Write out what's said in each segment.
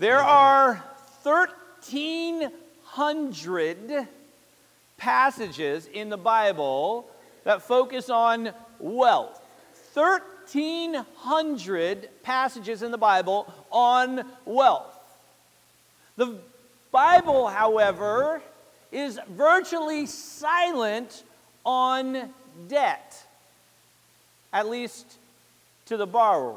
There are 1,300 passages in the Bible that focus on wealth. 1,300 passages in the Bible on wealth. The Bible, however, is virtually silent on debt, at least to the borrower.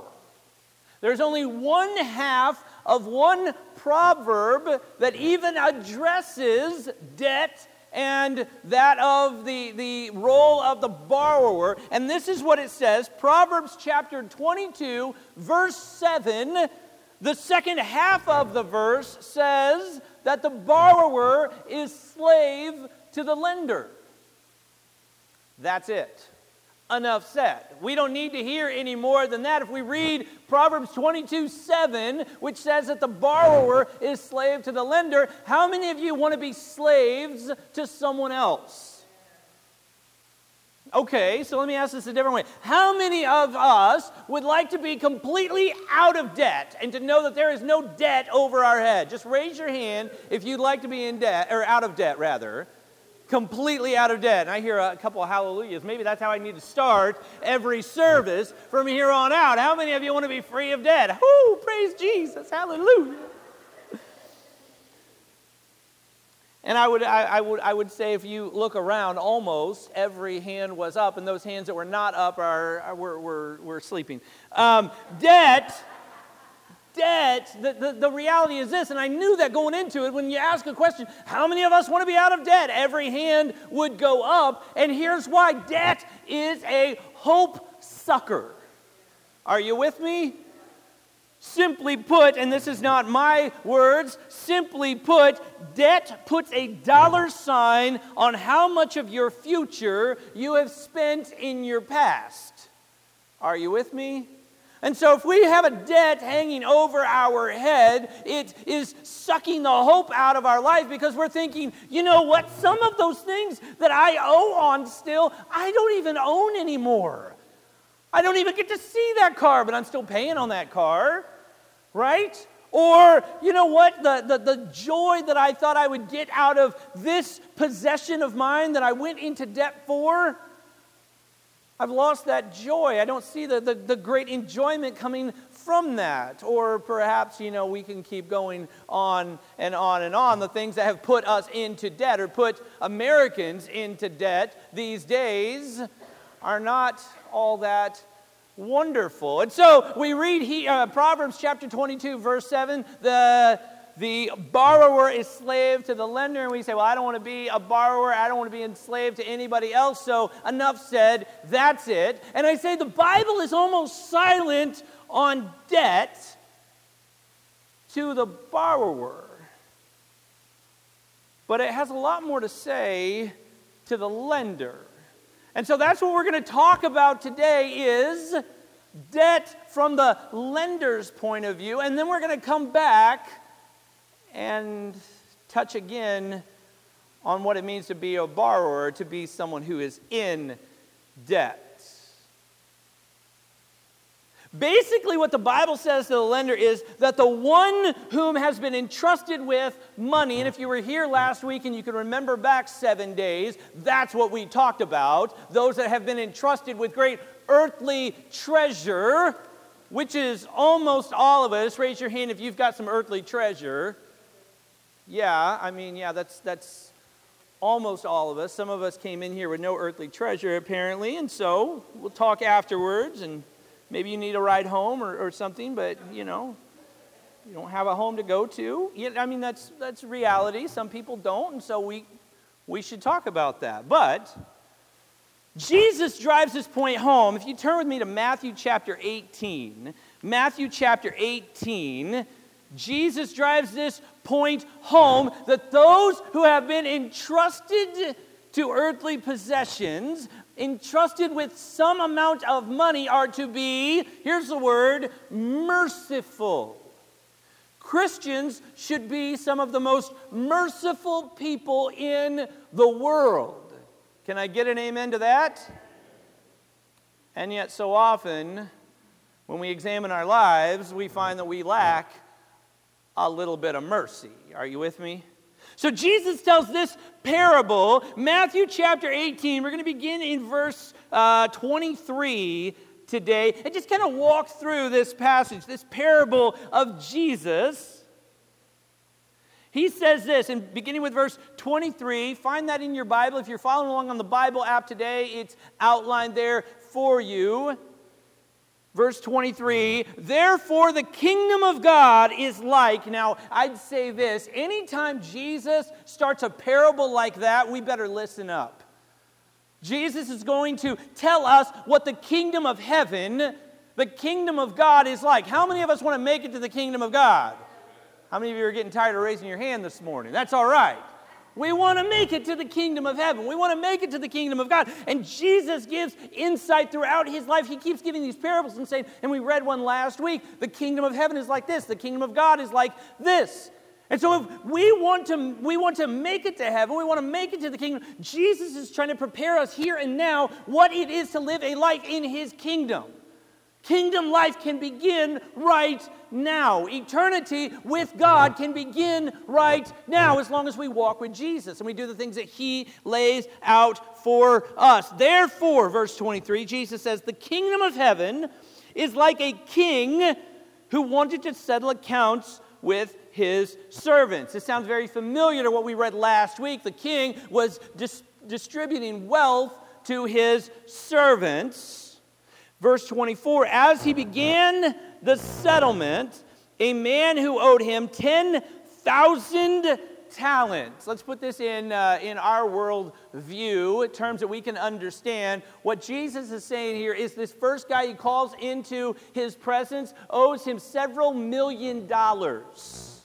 There's only one half of one proverb that even addresses debt and that of the, the role of the borrower. And this is what it says Proverbs chapter 22, verse 7. The second half of the verse says that the borrower is slave to the lender. That's it enough said. We don't need to hear any more than that. If we read Proverbs 22 7, which says that the borrower is slave to the lender, how many of you want to be slaves to someone else? Okay, so let me ask this a different way. How many of us would like to be completely out of debt and to know that there is no debt over our head? Just raise your hand if you'd like to be in debt, or out of debt, rather completely out of debt. And I hear a couple of hallelujahs. Maybe that's how I need to start every service from here on out. How many of you want to be free of debt? Whoo, praise Jesus. Hallelujah. And I would, I, I, would, I would say if you look around, almost every hand was up, and those hands that were not up are, are were, were, were sleeping. Um, debt debt, the, the, the, reality is this, and I knew that going into it, when you ask a question, how many of us want to be out of debt? Every hand would go up, and here's why debt is a hope sucker. Are you with me? Simply put, and this is not my words, simply put, debt puts a dollar sign on how much of your future you have spent in your past. Are you with me? And so, if we have a debt hanging over our head, it is sucking the hope out of our life because we're thinking, you know what? Some of those things that I owe on still, I don't even own anymore. I don't even get to see that car, but I'm still paying on that car, right? Or, you know what? The, the, the joy that I thought I would get out of this possession of mine that I went into debt for, I've lost that joy. I don't see the, the, the, great enjoyment coming from that. Or perhaps, you know, we can keep going on and on and on. The things that have put us into debt or put Americans into debt these days are not all that wonderful. And so we read he, uh, Proverbs chapter 22, verse 7. The the borrower is slave to the lender, and we say, Well, I don't want to be a borrower. I don't want to be enslaved to anybody else. So, enough said. That's it. And I say the Bible is almost silent on debt to the borrower. But it has a lot more to say to the lender. And so that's what we're going to talk about today is debt from the lender's point of view. And then we're going to come back and touch again on what it means to be a borrower, to be someone who is in debt. Basically, what the Bible says to the lender is that the one whom has been entrusted with money, and if you were here last week and you can remember back seven days, that's what we talked about. Those that have been entrusted with great earthly treasure, which is almost all of us. Raise your hand if you've got some earthly treasure. Yeah, I mean, yeah, that's, that's almost all of us. Some of us came in here with no earthly treasure, apparently, and so we'll talk afterwards, and maybe you need a ride home or, or something, but, you know, you don't have a home to go to. I mean, that's, that's reality. Some people don't, and so we, we should talk about that. But Jesus drives this point home. If you turn with me to Matthew chapter 18, Matthew chapter 18, Jesus drives this point home that those who have been entrusted to earthly possessions, entrusted with some amount of money, are to be, here's the word, merciful. Christians should be some of the most merciful people in the world. Can I get an amen to that? And yet, so often, when we examine our lives, we find that we lack a little bit of mercy. Are you with me? So Jesus tells this parable, Matthew chapter 18. We're going to begin in verse uh, 23 today and just kind of walk through this passage, this parable of Jesus. He says this, and beginning with verse 23, find that in your Bible. If you're following along on the Bible app today, it's outlined there for you. Verse 23, therefore the kingdom of God is like. Now, I'd say this anytime Jesus starts a parable like that, we better listen up. Jesus is going to tell us what the kingdom of heaven, the kingdom of God is like. How many of us want to make it to the kingdom of God? How many of you are getting tired of raising your hand this morning? That's all right. We want to make it to the kingdom of heaven. We want to make it to the kingdom of God. And Jesus gives insight throughout his life. He keeps giving these parables and saying, and we read one last week the kingdom of heaven is like this, the kingdom of God is like this. And so if we want to we want to make it to heaven, we want to make it to the kingdom. Jesus is trying to prepare us here and now what it is to live a life in his kingdom. Kingdom life can begin right now. Eternity with God can begin right now as long as we walk with Jesus and we do the things that He lays out for us. Therefore, verse 23, Jesus says, The kingdom of heaven is like a king who wanted to settle accounts with his servants. This sounds very familiar to what we read last week. The king was dis- distributing wealth to his servants. Verse 24 As he began the settlement, a man who owed him 10,000 talents. Let's put this in, uh, in our world view, terms that we can understand. What Jesus is saying here is this first guy he calls into his presence owes him several million dollars.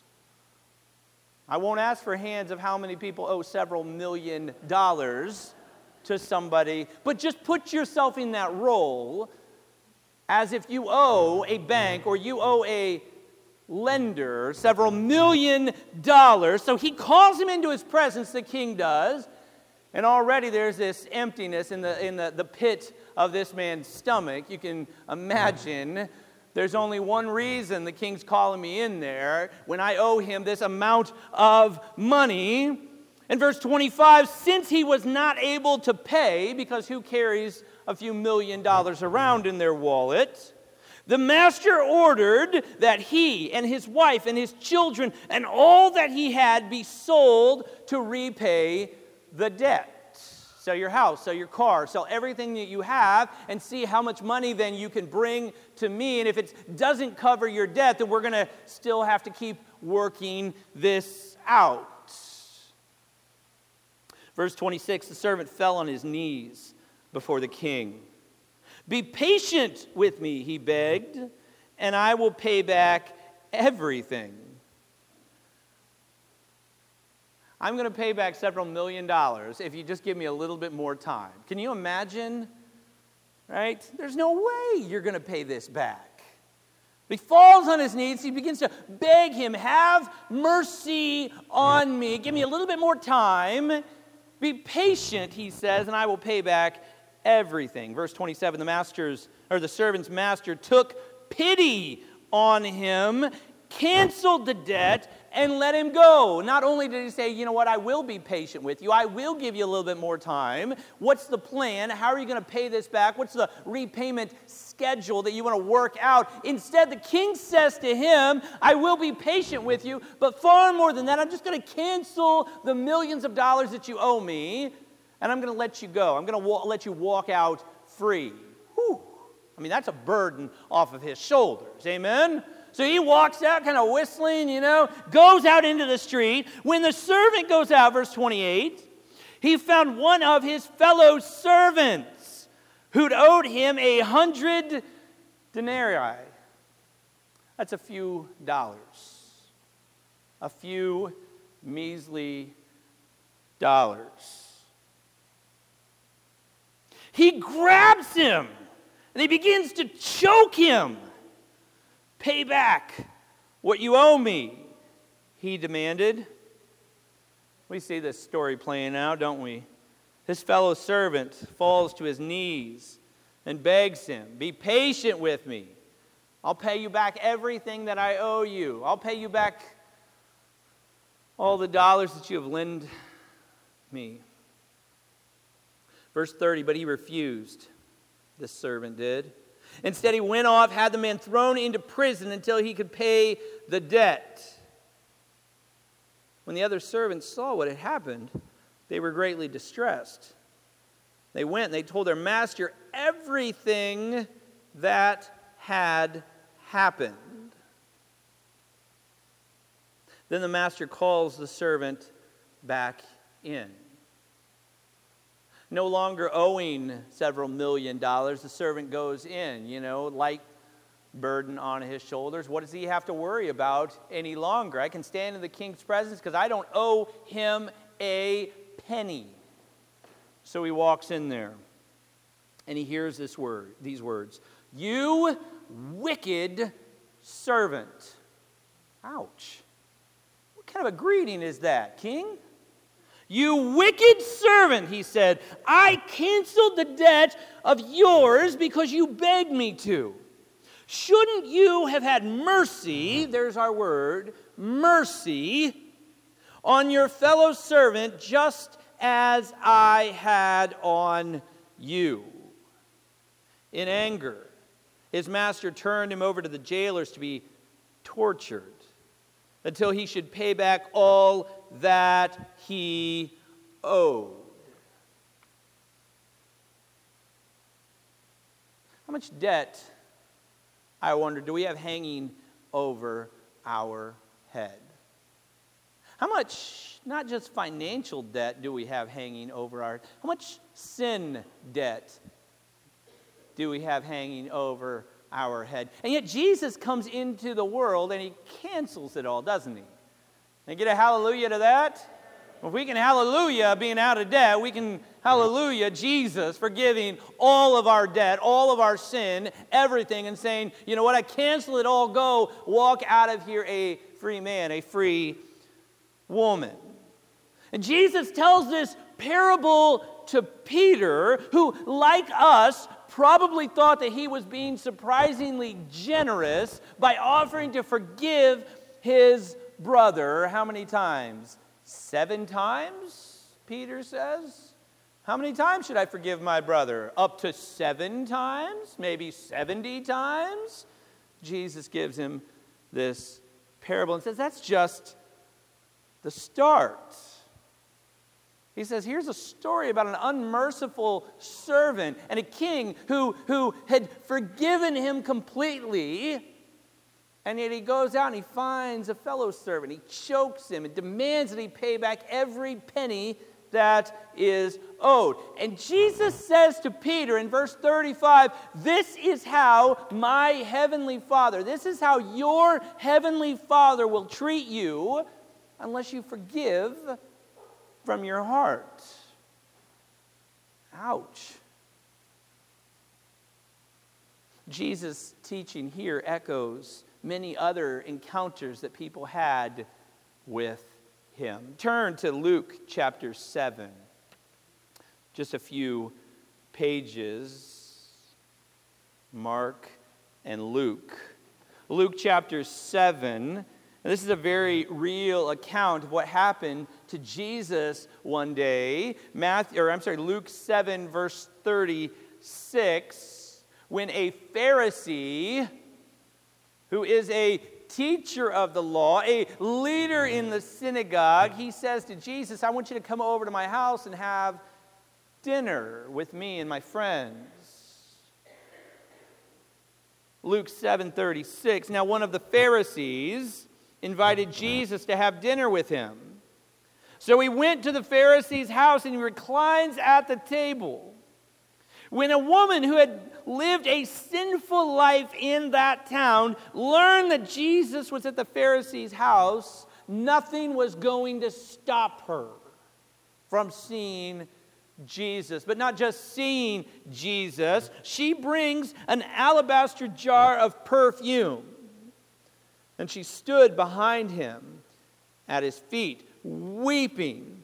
I won't ask for hands of how many people owe several million dollars to somebody, but just put yourself in that role as if you owe a bank or you owe a lender several million dollars. So he calls him into his presence, the king does. And already there's this emptiness in the, in the, the pit of this man's stomach. You can imagine there's only one reason the king's calling me in there when I owe him this amount of money. In verse 25, since he was not able to pay, because who carries a few million dollars around in their wallet. The master ordered that he and his wife and his children and all that he had be sold to repay the debt. Sell your house, sell your car, sell everything that you have, and see how much money then you can bring to me. And if it doesn't cover your debt, then we're going to still have to keep working this out. Verse 26 the servant fell on his knees before the king. Be patient with me, he begged, and I will pay back everything. I'm going to pay back several million dollars if you just give me a little bit more time. Can you imagine? Right? There's no way you're going to pay this back. He falls on his knees. He begins to beg him, Have mercy on me. Give me a little bit more time. Be patient, he says, and I will pay back everything. Verse 27 the master's or the servant's master took pity on him, canceled the debt, and let him go. Not only did he say, you know what, I will be patient with you, I will give you a little bit more time. What's the plan? How are you going to pay this back? What's the repayment schedule that you want to work out? Instead, the king says to him, I will be patient with you, but far more than that, I'm just going to cancel the millions of dollars that you owe me and I'm going to let you go. I'm going to wa- let you walk out free. Whew. I mean, that's a burden off of his shoulders. Amen? So he walks out, kind of whistling, you know, goes out into the street. When the servant goes out, verse 28, he found one of his fellow servants who'd owed him a hundred denarii. That's a few dollars. A few measly dollars. He grabs him and he begins to choke him. Pay back what you owe me, he demanded. We see this story playing out, don't we? His fellow servant falls to his knees and begs him, Be patient with me. I'll pay you back everything that I owe you. I'll pay you back all the dollars that you have lent me. Verse 30, but he refused, this servant did. Instead, he went off, had the man thrown into prison until he could pay the debt. When the other servants saw what had happened, they were greatly distressed. They went and they told their master everything that had happened. Then the master calls the servant back in. No longer owing several million dollars, the servant goes in, you know, light burden on his shoulders. What does he have to worry about any longer? I can stand in the king's presence because I don't owe him a penny. So he walks in there and he hears this word, these words You wicked servant. Ouch. What kind of a greeting is that, king? You wicked servant, he said, I canceled the debt of yours because you begged me to. Shouldn't you have had mercy, there's our word, mercy, on your fellow servant just as I had on you? In anger, his master turned him over to the jailers to be tortured until he should pay back all that he owed. How much debt, I wonder, do we have hanging over our head? How much, not just financial debt, do we have hanging over our How much sin debt do we have hanging over our head? And yet Jesus comes into the world and he cancels it all, doesn't he? And get a hallelujah to that? If we can hallelujah being out of debt, we can hallelujah Jesus forgiving all of our debt, all of our sin, everything, and saying, you know what, I cancel it all, go walk out of here a free man, a free woman. And Jesus tells this parable to Peter, who, like us, probably thought that he was being surprisingly generous by offering to forgive his brother how many times? Seven times, Peter says. How many times should I forgive my brother? Up to seven times? Maybe 70 times? Jesus gives him this parable and says that's just the start. He says, Here's a story about an unmerciful servant and a king who, who had forgiven him completely and yet he goes out and he finds a fellow servant. He chokes him and demands that he pay back every penny that is owed. And Jesus says to Peter in verse 35 This is how my heavenly Father, this is how your heavenly Father will treat you unless you forgive from your heart. Ouch. Jesus' teaching here echoes many other encounters that people had with him. Turn to Luke chapter 7, just a few pages. Mark and Luke. Luke chapter 7. And this is a very real account of what happened to Jesus one day. Matthew, or I'm sorry, Luke 7, verse 36, when a Pharisee who is a teacher of the law, a leader in the synagogue, he says to Jesus, I want you to come over to my house and have dinner with me and my friends. Luke 7:36. Now one of the Pharisees invited Jesus to have dinner with him. So he went to the Pharisee's house and he reclines at the table. When a woman who had lived a sinful life in that town learned that Jesus was at the Pharisee's house, nothing was going to stop her from seeing Jesus. But not just seeing Jesus, she brings an alabaster jar of perfume. And she stood behind him at his feet, weeping.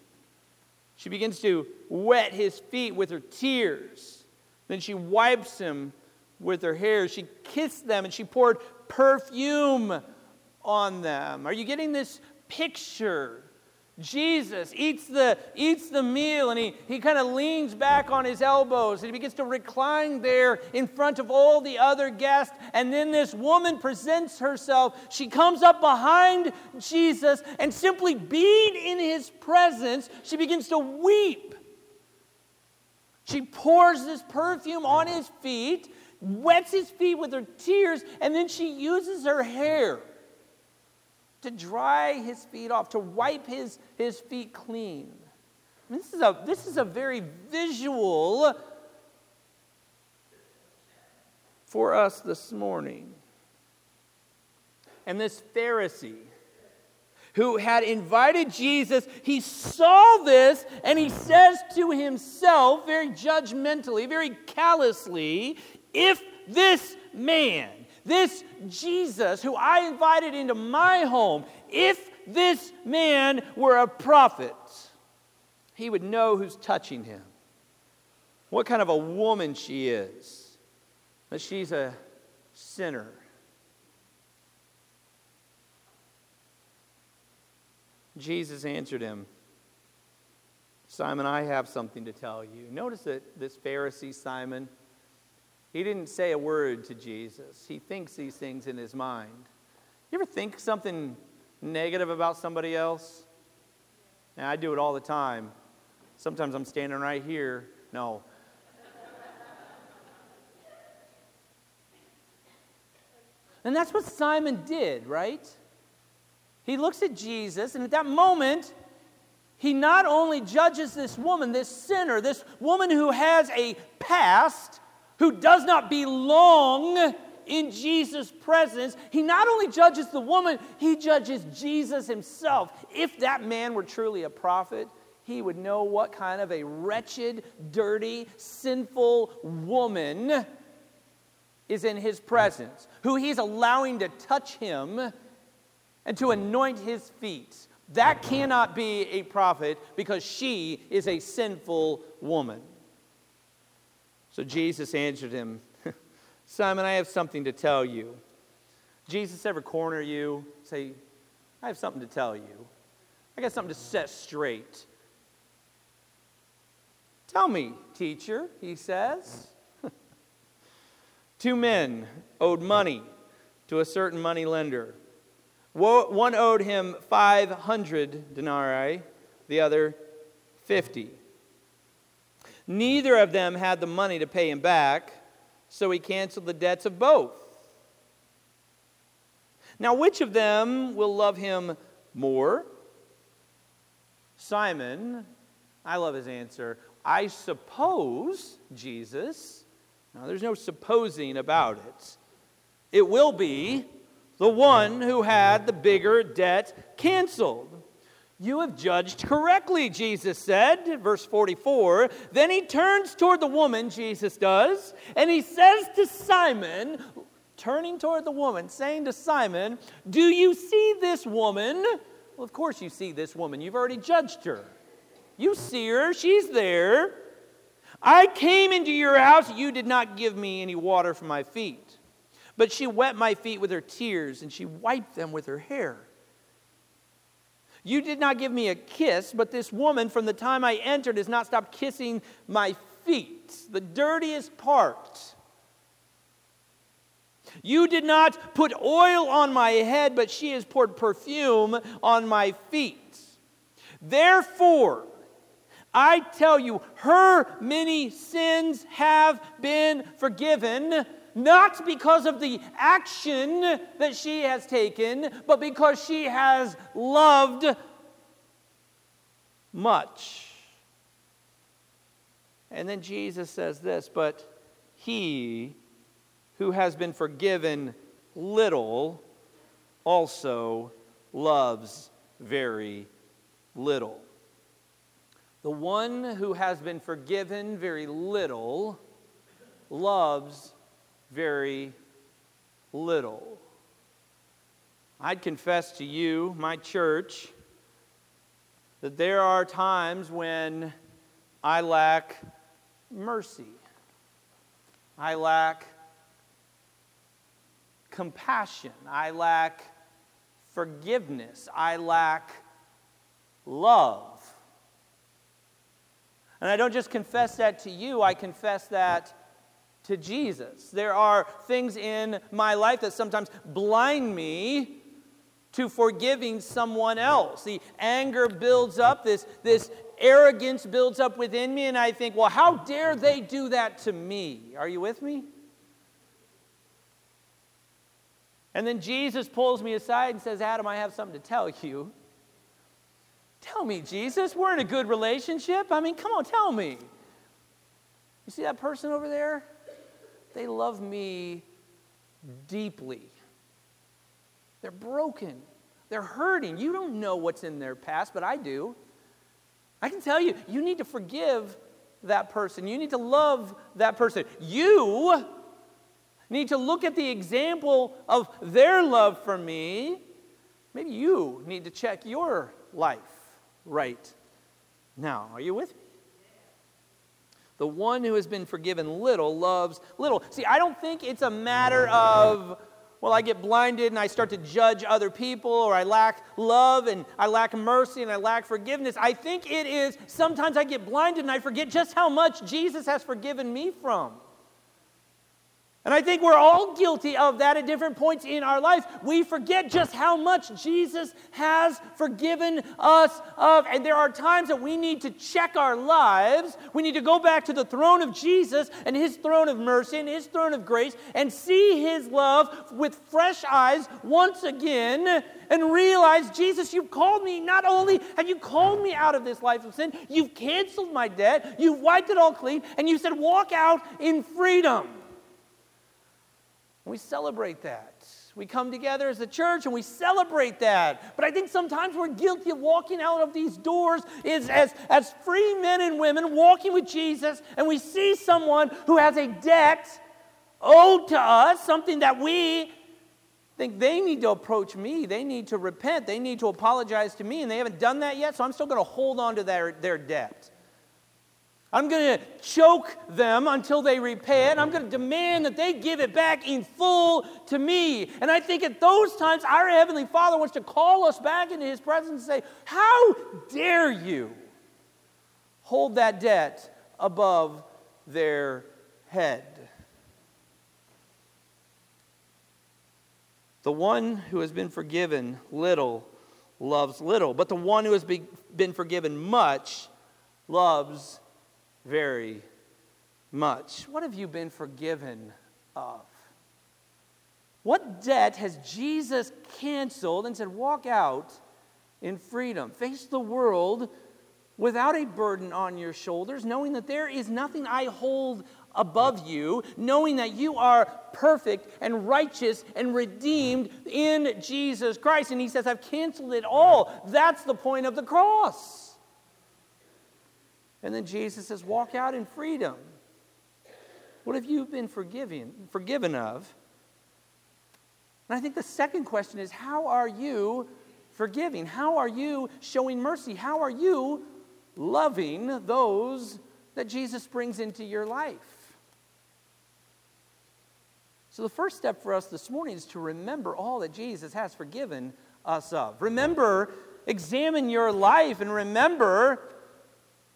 She begins to wet his feet with her tears. Then she wipes him with her hair. She kissed them and she poured perfume on them. Are you getting this picture Jesus eats the, eats the meal and he, he kind of leans back on his elbows and he begins to recline there in front of all the other guests. And then this woman presents herself. She comes up behind Jesus and simply being in his presence, she begins to weep. She pours this perfume on his feet, wets his feet with her tears, and then she uses her hair to dry his feet off, to wipe his, his feet clean. This, is a, this is a very visual for us this morning. And this Pharisee who had invited Jesus, he saw this and he says to himself, very judgmentally, very callously, if this man this Jesus, who I invited into my home, if this man were a prophet, he would know who's touching him, what kind of a woman she is, that she's a sinner. Jesus answered him, Simon, I have something to tell you. Notice that this Pharisee, Simon, he didn't say a word to Jesus. He thinks these things in his mind. You ever think something negative about somebody else? And I do it all the time. Sometimes I'm standing right here. No. and that's what Simon did, right? He looks at Jesus, and at that moment, he not only judges this woman, this sinner, this woman who has a past, who does not belong in Jesus' presence, he not only judges the woman, he judges Jesus himself. If that man were truly a prophet, he would know what kind of a wretched, dirty, sinful woman is in his presence, who he's allowing to touch him and to anoint his feet. That cannot be a prophet because she is a sinful woman. So Jesus answered him, Simon, I have something to tell you. Jesus ever corner you, say, I have something to tell you. I got something to set straight. Tell me, teacher, he says. Two men owed money to a certain money lender. One owed him 500 denarii, the other 50. Neither of them had the money to pay him back, so he canceled the debts of both. Now, which of them will love him more? Simon, I love his answer. I suppose, Jesus, now there's no supposing about it, it will be the one who had the bigger debt canceled. You have judged correctly, Jesus said, verse 44. Then he turns toward the woman, Jesus does, and he says to Simon, turning toward the woman, saying to Simon, Do you see this woman? Well, of course you see this woman. You've already judged her. You see her, she's there. I came into your house, you did not give me any water for my feet. But she wet my feet with her tears, and she wiped them with her hair. You did not give me a kiss, but this woman, from the time I entered, has not stopped kissing my feet, the dirtiest part. You did not put oil on my head, but she has poured perfume on my feet. Therefore, I tell you, her many sins have been forgiven not because of the action that she has taken, but because she has loved much. And then Jesus says this, but he who has been forgiven little also loves very little. The one who has been forgiven very little loves very little. I'd confess to you, my church, that there are times when I lack mercy. I lack compassion. I lack forgiveness. I lack love. And I don't just confess that to you, I confess that to Jesus. There are things in my life that sometimes blind me to forgiving someone else. The anger builds up, this, this arrogance builds up within me, and I think, well, how dare they do that to me? Are you with me? And then Jesus pulls me aside and says, Adam, I have something to tell you. Tell me, Jesus, we're in a good relationship. I mean, come on, tell me. You see that person over there? They love me deeply. They're broken. They're hurting. You don't know what's in their past, but I do. I can tell you, you need to forgive that person. You need to love that person. You need to look at the example of their love for me. Maybe you need to check your life right now. Are you with me? The one who has been forgiven little loves little. See, I don't think it's a matter of, well, I get blinded and I start to judge other people, or I lack love and I lack mercy and I lack forgiveness. I think it is sometimes I get blinded and I forget just how much Jesus has forgiven me from. And I think we're all guilty of that at different points in our life. We forget just how much Jesus has forgiven us of. And there are times that we need to check our lives. We need to go back to the throne of Jesus and his throne of mercy and his throne of grace and see his love with fresh eyes once again and realize, Jesus, you've called me. Not only have you called me out of this life of sin, you've canceled my debt, you've wiped it all clean, and you said, walk out in freedom. We celebrate that. We come together as a church and we celebrate that. But I think sometimes we're guilty of walking out of these doors as, as free men and women walking with Jesus, and we see someone who has a debt owed to us, something that we think they need to approach me. They need to repent. They need to apologize to me, and they haven't done that yet, so I'm still going to hold on to their, their debt. I'm going to choke them until they repay it. I'm going to demand that they give it back in full to me. And I think at those times, our Heavenly Father wants to call us back into His presence and say, How dare you hold that debt above their head? The one who has been forgiven little loves little, but the one who has been forgiven much loves very much. What have you been forgiven of? What debt has Jesus canceled and said, walk out in freedom? Face the world without a burden on your shoulders, knowing that there is nothing I hold above you, knowing that you are perfect and righteous and redeemed in Jesus Christ. And he says, I've canceled it all. That's the point of the cross. And then Jesus says, walk out in freedom. What have you been forgiven, forgiven of? And I think the second question is, how are you forgiving? How are you showing mercy? How are you loving those that Jesus brings into your life? So, the first step for us this morning is to remember all that Jesus has forgiven us of. Remember, examine your life and remember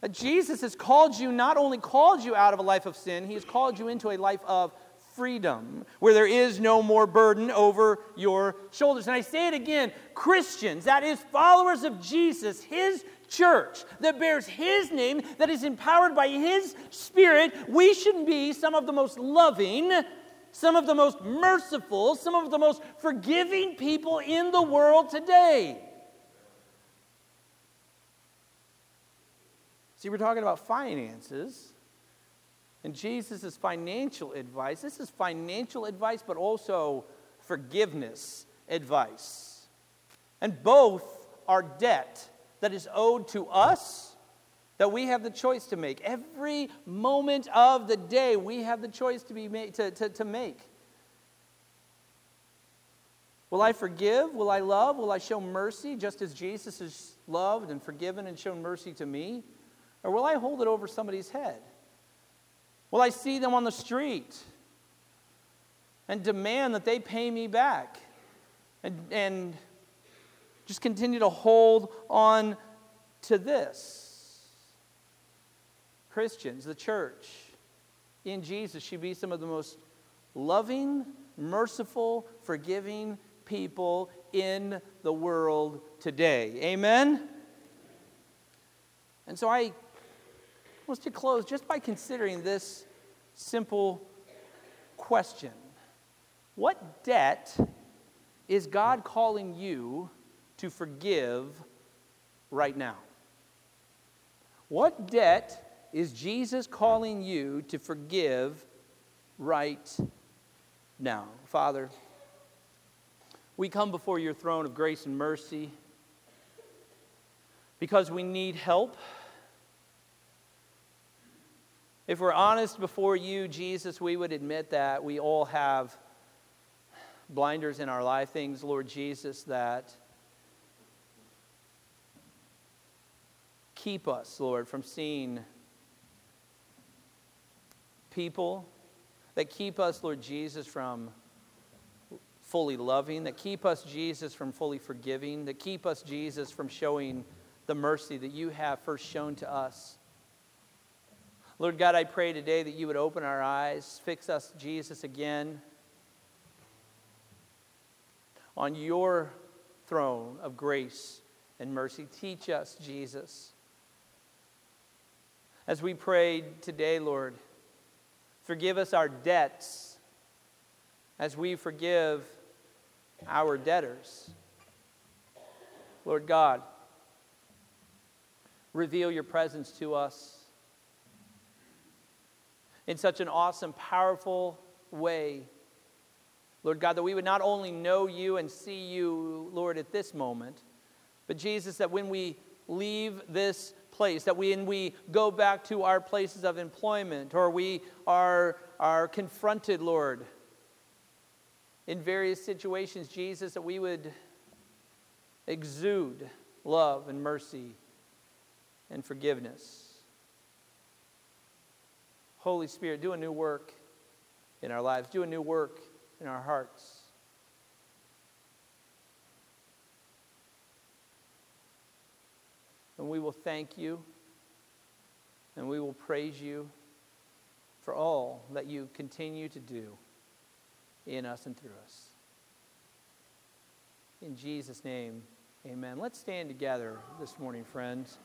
that Jesus has called you, not only called you out of a life of sin, he has called you into a life of freedom, where there is no more burden over your shoulders. And I say it again Christians, that is, followers of Jesus, his church that bears his name, that is empowered by his spirit, we should be some of the most loving, some of the most merciful, some of the most forgiving people in the world today. See, we're talking about finances. And Jesus is financial advice. This is financial advice, but also forgiveness advice. And both are debt that is owed to us that we have the choice to make. Every moment of the day, we have the choice to, be made, to, to, to make. Will I forgive? Will I love? Will I show mercy just as Jesus has loved and forgiven and shown mercy to me? Or will I hold it over somebody's head? Will I see them on the street and demand that they pay me back? And, and just continue to hold on to this Christians, the church in Jesus should be some of the most loving, merciful, forgiving people in the world today. Amen? And so I want to close just by considering this simple question What debt is God calling you to forgive right now? What debt is Jesus calling you to forgive right now? Father, we come before your throne of grace and mercy because we need help. If we're honest before you, Jesus, we would admit that we all have blinders in our life, things, Lord Jesus, that keep us, Lord, from seeing people, that keep us, Lord Jesus, from fully loving, that keep us, Jesus, from fully forgiving, that keep us, Jesus, from showing the mercy that you have first shown to us. Lord God, I pray today that you would open our eyes, fix us, Jesus, again on your throne of grace and mercy. Teach us, Jesus, as we prayed today, Lord, forgive us our debts as we forgive our debtors. Lord God, reveal your presence to us in such an awesome, powerful way. Lord God, that we would not only know you and see you, Lord, at this moment, but Jesus, that when we leave this place, that when we go back to our places of employment or we are, are confronted, Lord, in various situations, Jesus, that we would exude love and mercy and forgiveness. Holy Spirit, do a new work in our lives, do a new work in our hearts. And we will thank you and we will praise you for all that you continue to do in us and through us. In Jesus' name, amen. Let's stand together this morning, friends.